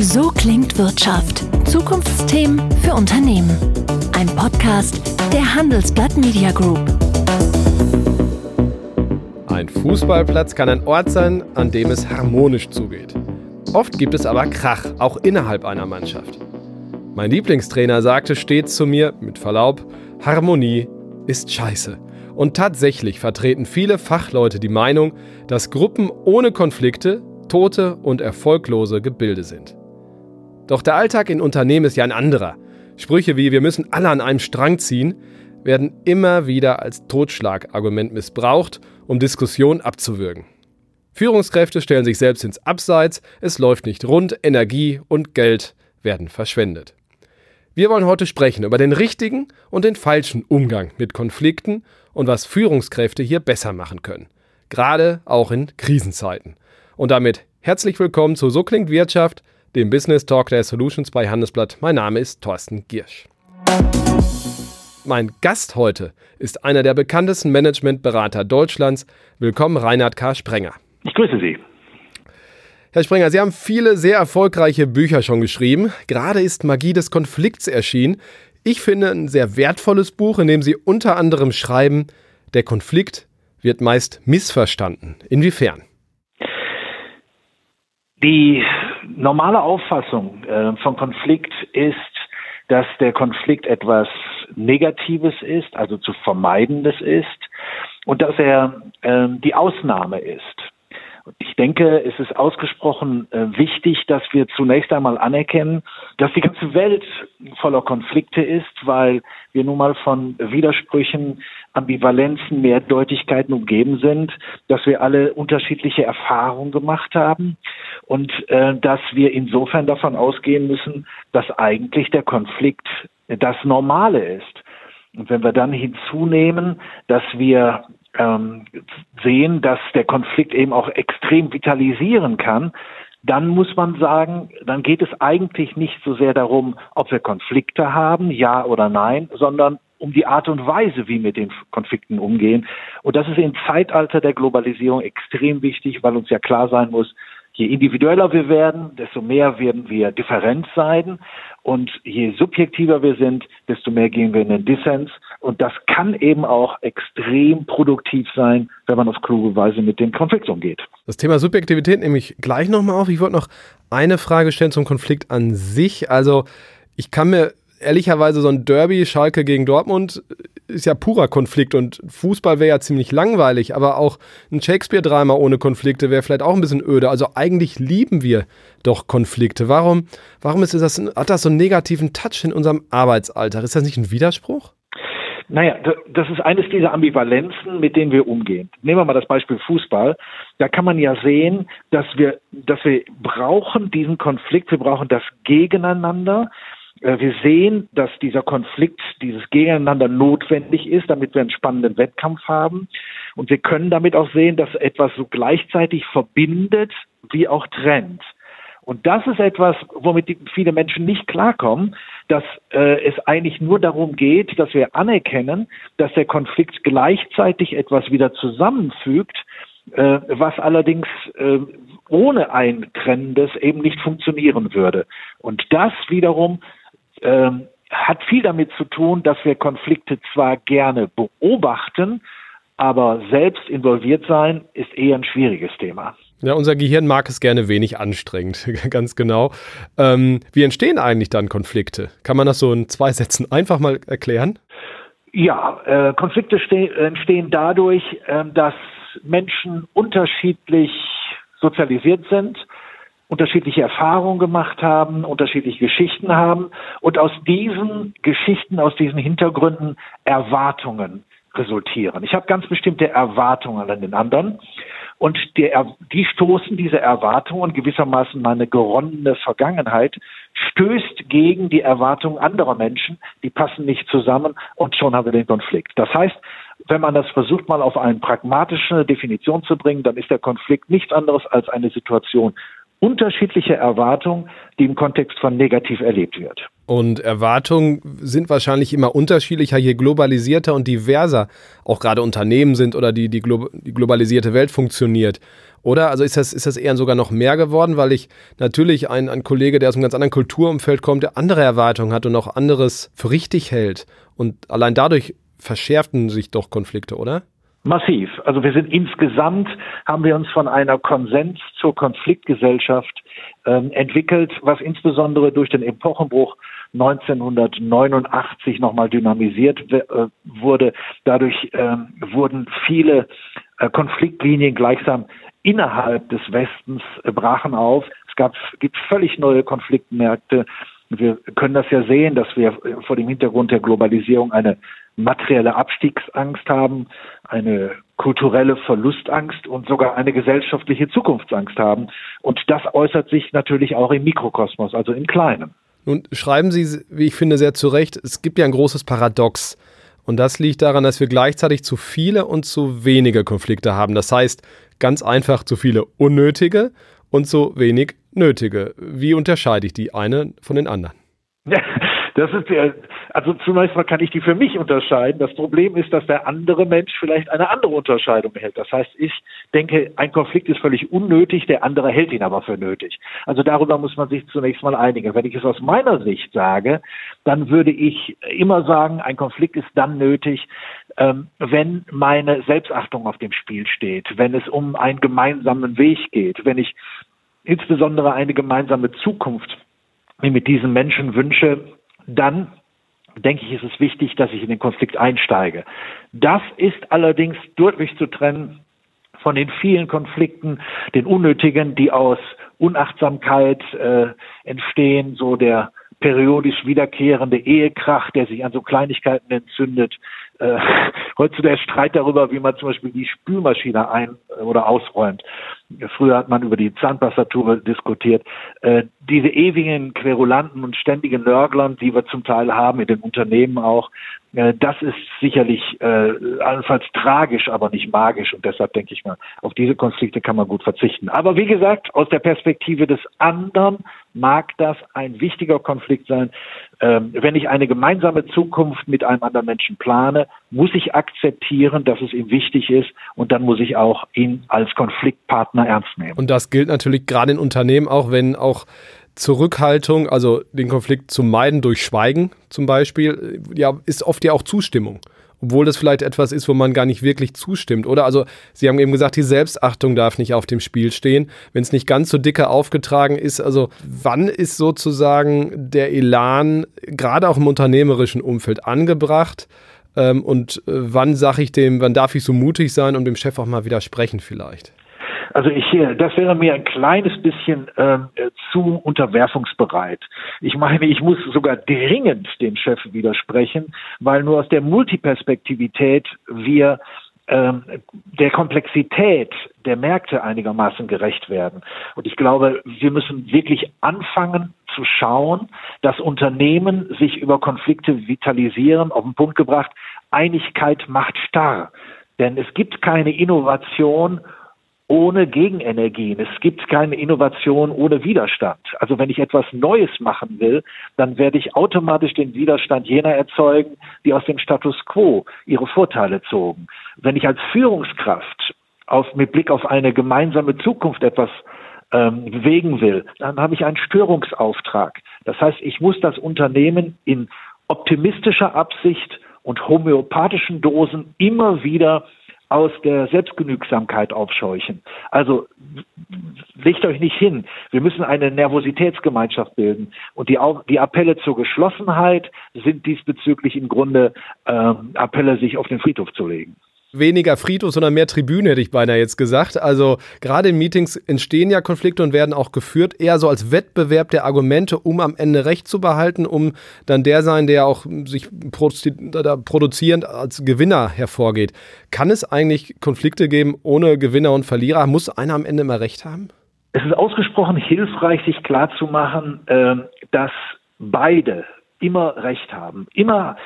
So klingt Wirtschaft. Zukunftsthemen für Unternehmen. Ein Podcast der Handelsblatt Media Group. Ein Fußballplatz kann ein Ort sein, an dem es harmonisch zugeht. Oft gibt es aber Krach, auch innerhalb einer Mannschaft. Mein Lieblingstrainer sagte stets zu mir, mit Verlaub, Harmonie ist scheiße. Und tatsächlich vertreten viele Fachleute die Meinung, dass Gruppen ohne Konflikte tote und erfolglose Gebilde sind. Doch der Alltag in Unternehmen ist ja ein anderer. Sprüche wie wir müssen alle an einem Strang ziehen werden immer wieder als Totschlagargument missbraucht, um Diskussionen abzuwürgen. Führungskräfte stellen sich selbst ins Abseits, es läuft nicht rund, Energie und Geld werden verschwendet. Wir wollen heute sprechen über den richtigen und den falschen Umgang mit Konflikten und was Führungskräfte hier besser machen können. Gerade auch in Krisenzeiten. Und damit herzlich willkommen zu So klingt Wirtschaft, dem Business Talk der Solutions bei Handelsblatt. Mein Name ist Thorsten Giersch. Mein Gast heute ist einer der bekanntesten Managementberater Deutschlands. Willkommen, Reinhard K. Sprenger. Ich grüße Sie. Herr Sprenger, Sie haben viele sehr erfolgreiche Bücher schon geschrieben. Gerade ist Magie des Konflikts erschienen. Ich finde ein sehr wertvolles Buch, in dem Sie unter anderem schreiben, der Konflikt wird meist missverstanden. Inwiefern? Die normale Auffassung äh, von Konflikt ist, dass der Konflikt etwas Negatives ist, also zu vermeidendes ist, und dass er äh, die Ausnahme ist. Und ich denke, es ist ausgesprochen äh, wichtig, dass wir zunächst einmal anerkennen, dass die ganze Welt voller Konflikte ist, weil wir nun mal von Widersprüchen, Ambivalenzen, Mehrdeutigkeiten umgeben sind, dass wir alle unterschiedliche Erfahrungen gemacht haben und äh, dass wir insofern davon ausgehen müssen, dass eigentlich der Konflikt das Normale ist. Und wenn wir dann hinzunehmen, dass wir ähm, sehen, dass der Konflikt eben auch extrem vitalisieren kann, dann muss man sagen, dann geht es eigentlich nicht so sehr darum, ob wir Konflikte haben, ja oder nein, sondern um die Art und Weise, wie wir mit den Konflikten umgehen. Und das ist im Zeitalter der Globalisierung extrem wichtig, weil uns ja klar sein muss, je individueller wir werden, desto mehr werden wir Differenz sein. Und je subjektiver wir sind, desto mehr gehen wir in den Dissens. Und das kann eben auch extrem produktiv sein, wenn man auf kluge Weise mit dem Konflikt umgeht. Das Thema Subjektivität nehme ich gleich nochmal auf. Ich wollte noch eine Frage stellen zum Konflikt an sich. Also ich kann mir ehrlicherweise so ein Derby, Schalke gegen Dortmund, ist ja purer Konflikt und Fußball wäre ja ziemlich langweilig, aber auch ein Shakespeare-Drama ohne Konflikte wäre vielleicht auch ein bisschen öde. Also eigentlich lieben wir doch Konflikte. Warum, warum ist das, hat das so einen negativen Touch in unserem Arbeitsalltag? Ist das nicht ein Widerspruch? Naja, das ist eines dieser Ambivalenzen, mit denen wir umgehen. Nehmen wir mal das Beispiel Fußball. Da kann man ja sehen, dass wir, dass wir brauchen diesen Konflikt, wir brauchen das Gegeneinander. Äh, wir sehen, dass dieser Konflikt, dieses Gegeneinander notwendig ist, damit wir einen spannenden Wettkampf haben. Und wir können damit auch sehen, dass etwas so gleichzeitig verbindet wie auch trennt. Und das ist etwas, womit viele Menschen nicht klarkommen, dass äh, es eigentlich nur darum geht, dass wir anerkennen, dass der Konflikt gleichzeitig etwas wieder zusammenfügt, äh, was allerdings äh, ohne ein Trennendes eben nicht funktionieren würde. Und das wiederum ähm, hat viel damit zu tun, dass wir Konflikte zwar gerne beobachten, aber selbst involviert sein ist eher ein schwieriges Thema. Ja, unser Gehirn mag es gerne wenig anstrengend, ganz genau. Ähm, wie entstehen eigentlich dann Konflikte? Kann man das so in zwei Sätzen einfach mal erklären? Ja, äh, Konflikte entstehen dadurch, äh, dass Menschen unterschiedlich sozialisiert sind, unterschiedliche Erfahrungen gemacht haben, unterschiedliche Geschichten haben und aus diesen Geschichten, aus diesen Hintergründen Erwartungen resultieren. Ich habe ganz bestimmte Erwartungen an den anderen und die, die stoßen diese Erwartungen gewissermaßen meine geronnene Vergangenheit stößt gegen die Erwartungen anderer Menschen, die passen nicht zusammen und schon haben wir den Konflikt. Das heißt, wenn man das versucht mal auf eine pragmatische Definition zu bringen, dann ist der Konflikt nichts anderes als eine Situation unterschiedlicher Erwartungen, die im Kontext von negativ erlebt wird. Und Erwartungen sind wahrscheinlich immer unterschiedlicher, je globalisierter und diverser auch gerade Unternehmen sind oder die, die, Glo die globalisierte Welt funktioniert. Oder? Also ist das, ist das eher sogar noch mehr geworden, weil ich natürlich ein, ein Kollege, der aus einem ganz anderen Kulturumfeld kommt, der andere Erwartungen hat und auch anderes für richtig hält. Und allein dadurch verschärften sich doch Konflikte, oder? Massiv. Also wir sind insgesamt, haben wir uns von einer Konsens zur Konfliktgesellschaft ähm, entwickelt, was insbesondere durch den Epochenbruch 1989 nochmal dynamisiert äh, wurde. Dadurch ähm, wurden viele äh, Konfliktlinien gleichsam innerhalb des Westens äh, brachen auf. Es gab, gibt völlig neue Konfliktmärkte. Wir können das ja sehen, dass wir vor dem Hintergrund der Globalisierung eine materielle Abstiegsangst haben, eine kulturelle Verlustangst und sogar eine gesellschaftliche Zukunftsangst haben. Und das äußert sich natürlich auch im Mikrokosmos, also im Kleinen. Nun schreiben Sie, wie ich finde, sehr zu Recht, es gibt ja ein großes Paradox. Und das liegt daran, dass wir gleichzeitig zu viele und zu wenige Konflikte haben. Das heißt, ganz einfach zu viele unnötige und zu wenig nötige. Wie unterscheide ich die eine von den anderen? Das ist ja, also zunächst mal kann ich die für mich unterscheiden. Das Problem ist, dass der andere Mensch vielleicht eine andere Unterscheidung hält. Das heißt, ich denke, ein Konflikt ist völlig unnötig, der andere hält ihn aber für nötig. Also darüber muss man sich zunächst mal einigen. Wenn ich es aus meiner Sicht sage, dann würde ich immer sagen, ein Konflikt ist dann nötig, ähm, wenn meine Selbstachtung auf dem Spiel steht, wenn es um einen gemeinsamen Weg geht, wenn ich insbesondere eine gemeinsame Zukunft mir mit diesen Menschen wünsche, dann denke ich, ist es wichtig, dass ich in den Konflikt einsteige. Das ist allerdings deutlich zu trennen von den vielen Konflikten, den unnötigen, die aus Unachtsamkeit äh, entstehen, so der periodisch wiederkehrende Ehekrach, der sich an so Kleinigkeiten entzündet. Äh, der Streit darüber, wie man zum Beispiel die Spülmaschine ein- oder ausräumt. Früher hat man über die Zahnpastatube diskutiert. Äh, diese ewigen Querulanten und ständigen Nörglern, die wir zum Teil haben, in den Unternehmen auch, äh, das ist sicherlich äh, allenfalls tragisch, aber nicht magisch. Und deshalb denke ich mal, auf diese Konflikte kann man gut verzichten. Aber wie gesagt, aus der Perspektive des anderen mag das ein wichtiger Konflikt sein. Ähm, wenn ich eine gemeinsame Zukunft mit einem anderen Menschen plane, muss ich akzeptieren, dass es ihm wichtig ist und dann muss ich auch ihn als Konfliktpartner ernst nehmen. Und das gilt natürlich gerade in Unternehmen auch, wenn auch Zurückhaltung, also den Konflikt zu meiden durch Schweigen zum Beispiel, ja, ist oft ja auch Zustimmung. Obwohl das vielleicht etwas ist, wo man gar nicht wirklich zustimmt, oder? Also, Sie haben eben gesagt, die Selbstachtung darf nicht auf dem Spiel stehen, wenn es nicht ganz so dicke aufgetragen ist. Also, wann ist sozusagen der Elan gerade auch im unternehmerischen Umfeld angebracht? Ähm, und äh, wann sage ich dem, wann darf ich so mutig sein und dem Chef auch mal widersprechen vielleicht? Also ich, das wäre mir ein kleines bisschen ähm, zu unterwerfungsbereit. Ich meine, ich muss sogar dringend dem Chef widersprechen, weil nur aus der Multiperspektivität wir ähm, der Komplexität der Märkte einigermaßen gerecht werden. Und ich glaube, wir müssen wirklich anfangen zu schauen, dass Unternehmen sich über Konflikte vitalisieren, auf den Punkt gebracht, Einigkeit macht starr. Denn es gibt keine Innovation ohne Gegenenergien. Es gibt keine Innovation ohne Widerstand. Also wenn ich etwas Neues machen will, dann werde ich automatisch den Widerstand jener erzeugen, die aus dem Status quo ihre Vorteile zogen. Wenn ich als Führungskraft auf, mit Blick auf eine gemeinsame Zukunft etwas ähm, bewegen will, dann habe ich einen Störungsauftrag. Das heißt, ich muss das Unternehmen in optimistischer Absicht und homöopathischen Dosen immer wieder aus der Selbstgenügsamkeit aufscheuchen. Also legt euch nicht hin. Wir müssen eine Nervositätsgemeinschaft bilden. Und die, die Appelle zur Geschlossenheit sind diesbezüglich im Grunde ähm, Appelle, sich auf den Friedhof zu legen weniger Friedhof, sondern mehr Tribüne, hätte ich beinahe jetzt gesagt. Also gerade in Meetings entstehen ja Konflikte und werden auch geführt, eher so als Wettbewerb der Argumente, um am Ende Recht zu behalten, um dann der sein, der auch sich produzierend als Gewinner hervorgeht. Kann es eigentlich Konflikte geben ohne Gewinner und Verlierer? Muss einer am Ende immer Recht haben? Es ist ausgesprochen hilfreich, sich klarzumachen, ähm, dass beide immer Recht haben. Immer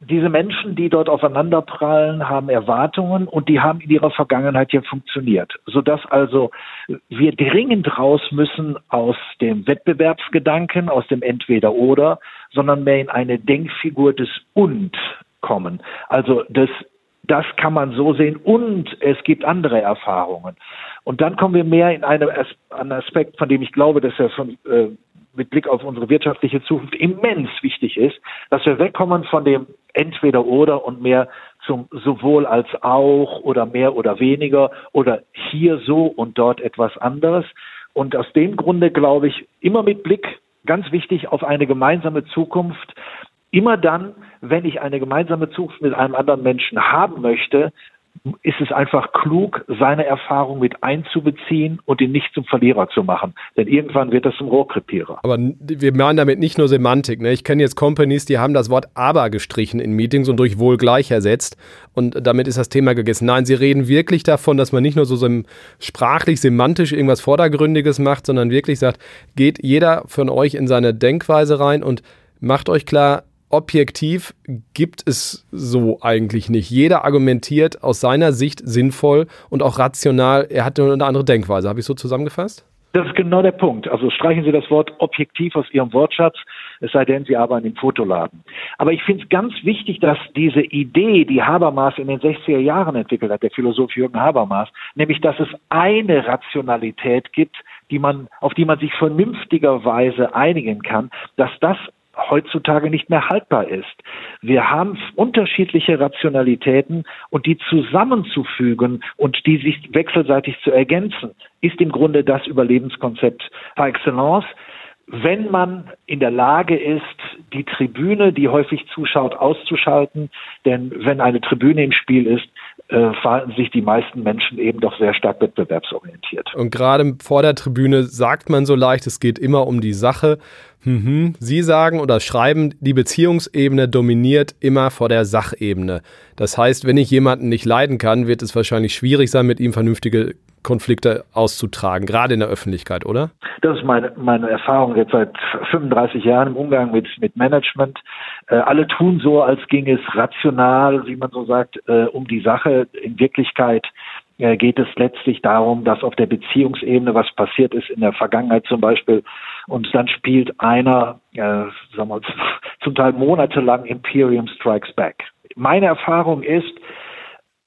diese Menschen, die dort aufeinanderprallen, haben Erwartungen und die haben in ihrer Vergangenheit ja funktioniert, sodass also wir dringend raus müssen aus dem Wettbewerbsgedanken, aus dem Entweder-Oder, sondern mehr in eine Denkfigur des Und kommen. Also das das kann man so sehen und es gibt andere Erfahrungen. Und dann kommen wir mehr in einen Aspekt, von dem ich glaube, dass er von, äh, mit Blick auf unsere wirtschaftliche Zukunft immens wichtig ist, dass wir wegkommen von dem entweder oder und mehr zum sowohl als auch oder mehr oder weniger oder hier so und dort etwas anderes. Und aus dem Grunde glaube ich, immer mit Blick, ganz wichtig, auf eine gemeinsame Zukunft, immer dann, wenn ich eine gemeinsame Zukunft mit einem anderen Menschen haben möchte, ist es einfach klug, seine Erfahrung mit einzubeziehen und ihn nicht zum Verlierer zu machen. Denn irgendwann wird das zum Rohrkrepierer. Aber wir meinen damit nicht nur Semantik. Ne? Ich kenne jetzt Companies, die haben das Wort aber gestrichen in Meetings und durch wohl gleich ersetzt. Und damit ist das Thema gegessen. Nein, sie reden wirklich davon, dass man nicht nur so sprachlich, semantisch irgendwas Vordergründiges macht, sondern wirklich sagt, geht jeder von euch in seine Denkweise rein und macht euch klar, objektiv gibt es so eigentlich nicht. Jeder argumentiert aus seiner Sicht sinnvoll und auch rational. Er hat eine andere Denkweise. Habe ich so zusammengefasst? Das ist genau der Punkt. Also streichen Sie das Wort objektiv aus Ihrem Wortschatz, es sei denn, Sie arbeiten im Fotoladen. Aber ich finde es ganz wichtig, dass diese Idee, die Habermas in den 60er Jahren entwickelt hat, der Philosoph Jürgen Habermas, nämlich, dass es eine Rationalität gibt, die man, auf die man sich vernünftigerweise einigen kann, dass das heutzutage nicht mehr haltbar ist. Wir haben unterschiedliche Rationalitäten und die zusammenzufügen und die sich wechselseitig zu ergänzen, ist im Grunde das Überlebenskonzept par excellence wenn man in der Lage ist, die Tribüne, die häufig zuschaut, auszuschalten, denn wenn eine Tribüne im Spiel ist, äh, verhalten sich die meisten Menschen eben doch sehr stark wettbewerbsorientiert. Und gerade vor der Tribüne sagt man so leicht, es geht immer um die Sache. Mhm. Sie sagen oder schreiben, die Beziehungsebene dominiert immer vor der Sachebene. Das heißt, wenn ich jemanden nicht leiden kann, wird es wahrscheinlich schwierig sein, mit ihm vernünftige Konflikte auszutragen, gerade in der Öffentlichkeit, oder? Das ist meine, meine Erfahrung jetzt seit 35 Jahren im Umgang mit, mit Management. Äh, alle tun so, als ging es rational, wie man so sagt, äh, um die Sache. In Wirklichkeit äh, geht es letztlich darum, dass auf der Beziehungsebene was passiert ist in der Vergangenheit zum Beispiel und dann spielt einer, äh, sagen wir, zum Teil monatelang Imperium Strikes Back. Meine Erfahrung ist,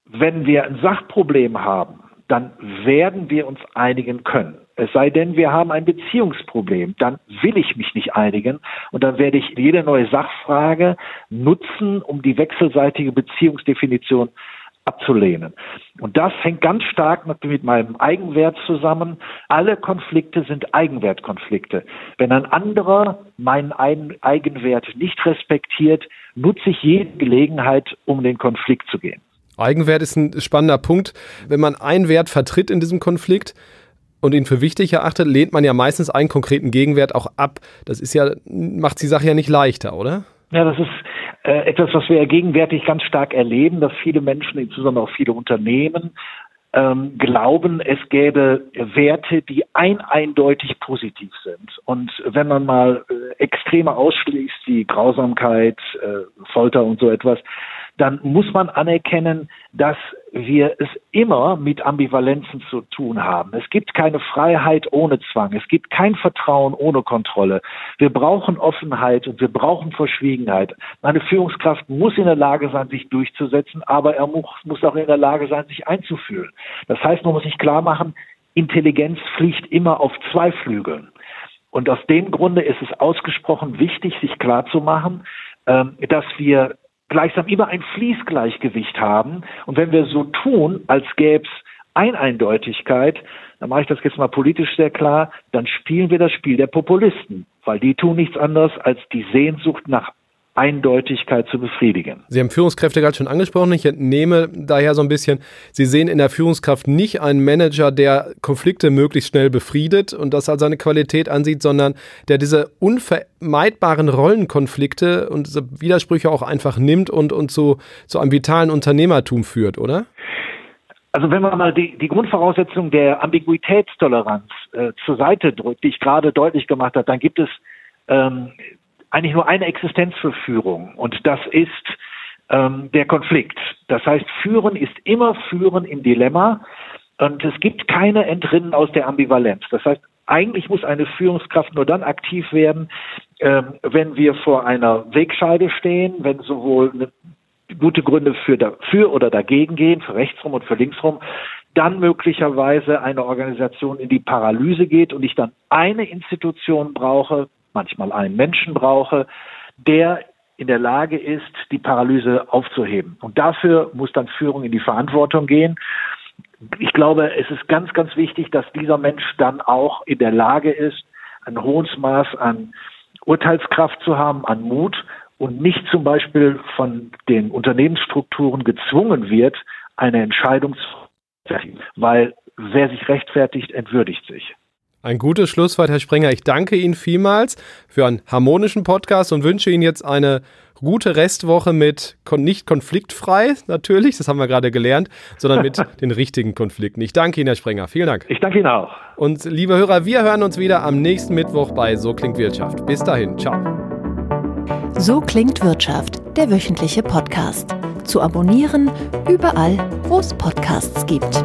wenn wir ein Sachproblem haben, dann werden wir uns einigen können. Es sei denn, wir haben ein Beziehungsproblem, dann will ich mich nicht einigen und dann werde ich jede neue Sachfrage nutzen, um die wechselseitige Beziehungsdefinition abzulehnen. Und das hängt ganz stark mit meinem Eigenwert zusammen. Alle Konflikte sind Eigenwertkonflikte. Wenn ein anderer meinen Eigenwert nicht respektiert, nutze ich jede Gelegenheit, um den Konflikt zu gehen. Eigenwert ist ein spannender Punkt. Wenn man einen Wert vertritt in diesem Konflikt und ihn für wichtig erachtet, lehnt man ja meistens einen konkreten Gegenwert auch ab. Das ist ja, macht die Sache ja nicht leichter, oder? Ja, das ist äh, etwas, was wir ja gegenwärtig ganz stark erleben, dass viele Menschen, insbesondere auch viele Unternehmen, ähm, glauben, es gäbe Werte, die ein eindeutig positiv sind. Und wenn man mal äh, Extreme ausschließt, wie Grausamkeit, äh, Folter und so etwas, dann muss man anerkennen, dass wir es immer mit Ambivalenzen zu tun haben. Es gibt keine Freiheit ohne Zwang. Es gibt kein Vertrauen ohne Kontrolle. Wir brauchen Offenheit und wir brauchen Verschwiegenheit. Eine Führungskraft muss in der Lage sein, sich durchzusetzen, aber er muss, muss auch in der Lage sein, sich einzufühlen. Das heißt, man muss sich klar machen, Intelligenz fliegt immer auf zwei Flügeln. Und aus dem Grunde ist es ausgesprochen wichtig, sich klarzumachen, ähm, dass wir gleichsam immer ein Fließgleichgewicht haben. Und wenn wir so tun, als gäbe es Eineindeutigkeit, dann mache ich das jetzt mal politisch sehr klar, dann spielen wir das Spiel der Populisten, weil die tun nichts anderes, als die Sehnsucht nach Eindeutigkeit zu befriedigen. Sie haben Führungskräfte gerade schon angesprochen. Ich entnehme daher so ein bisschen, Sie sehen in der Führungskraft nicht einen Manager, der Konflikte möglichst schnell befriedet und das als seine Qualität ansieht, sondern der diese unvermeidbaren Rollenkonflikte und diese Widersprüche auch einfach nimmt und, und zu, zu einem vitalen Unternehmertum führt, oder? Also wenn man mal die, die Grundvoraussetzung der Ambiguitätstoleranz äh, zur Seite drückt, die ich gerade deutlich gemacht habe, dann gibt es ähm, eigentlich nur eine Existenz für Führung und das ist ähm, der Konflikt. Das heißt, Führen ist immer Führen im Dilemma und es gibt keine Entrinnen aus der Ambivalenz. Das heißt, eigentlich muss eine Führungskraft nur dann aktiv werden, ähm, wenn wir vor einer Wegscheide stehen, wenn sowohl gute Gründe für, da, für oder dagegen gehen, für rechtsrum und für linksrum, dann möglicherweise eine Organisation in die Paralyse geht und ich dann eine Institution brauche, manchmal einen Menschen brauche, der in der Lage ist, die Paralyse aufzuheben. Und dafür muss dann Führung in die Verantwortung gehen. Ich glaube, es ist ganz, ganz wichtig, dass dieser Mensch dann auch in der Lage ist, ein hohes Maß an Urteilskraft zu haben, an Mut und nicht zum Beispiel von den Unternehmensstrukturen gezwungen wird, eine Entscheidung zu treffen, weil wer sich rechtfertigt, entwürdigt sich. Ein gutes Schlusswort, Herr Sprenger. Ich danke Ihnen vielmals für einen harmonischen Podcast und wünsche Ihnen jetzt eine gute Restwoche mit nicht konfliktfrei, natürlich, das haben wir gerade gelernt, sondern mit den richtigen Konflikten. Ich danke Ihnen, Herr Sprenger. Vielen Dank. Ich danke Ihnen auch. Und liebe Hörer, wir hören uns wieder am nächsten Mittwoch bei So klingt Wirtschaft. Bis dahin, ciao. So klingt Wirtschaft, der wöchentliche Podcast. Zu abonnieren überall, wo es Podcasts gibt.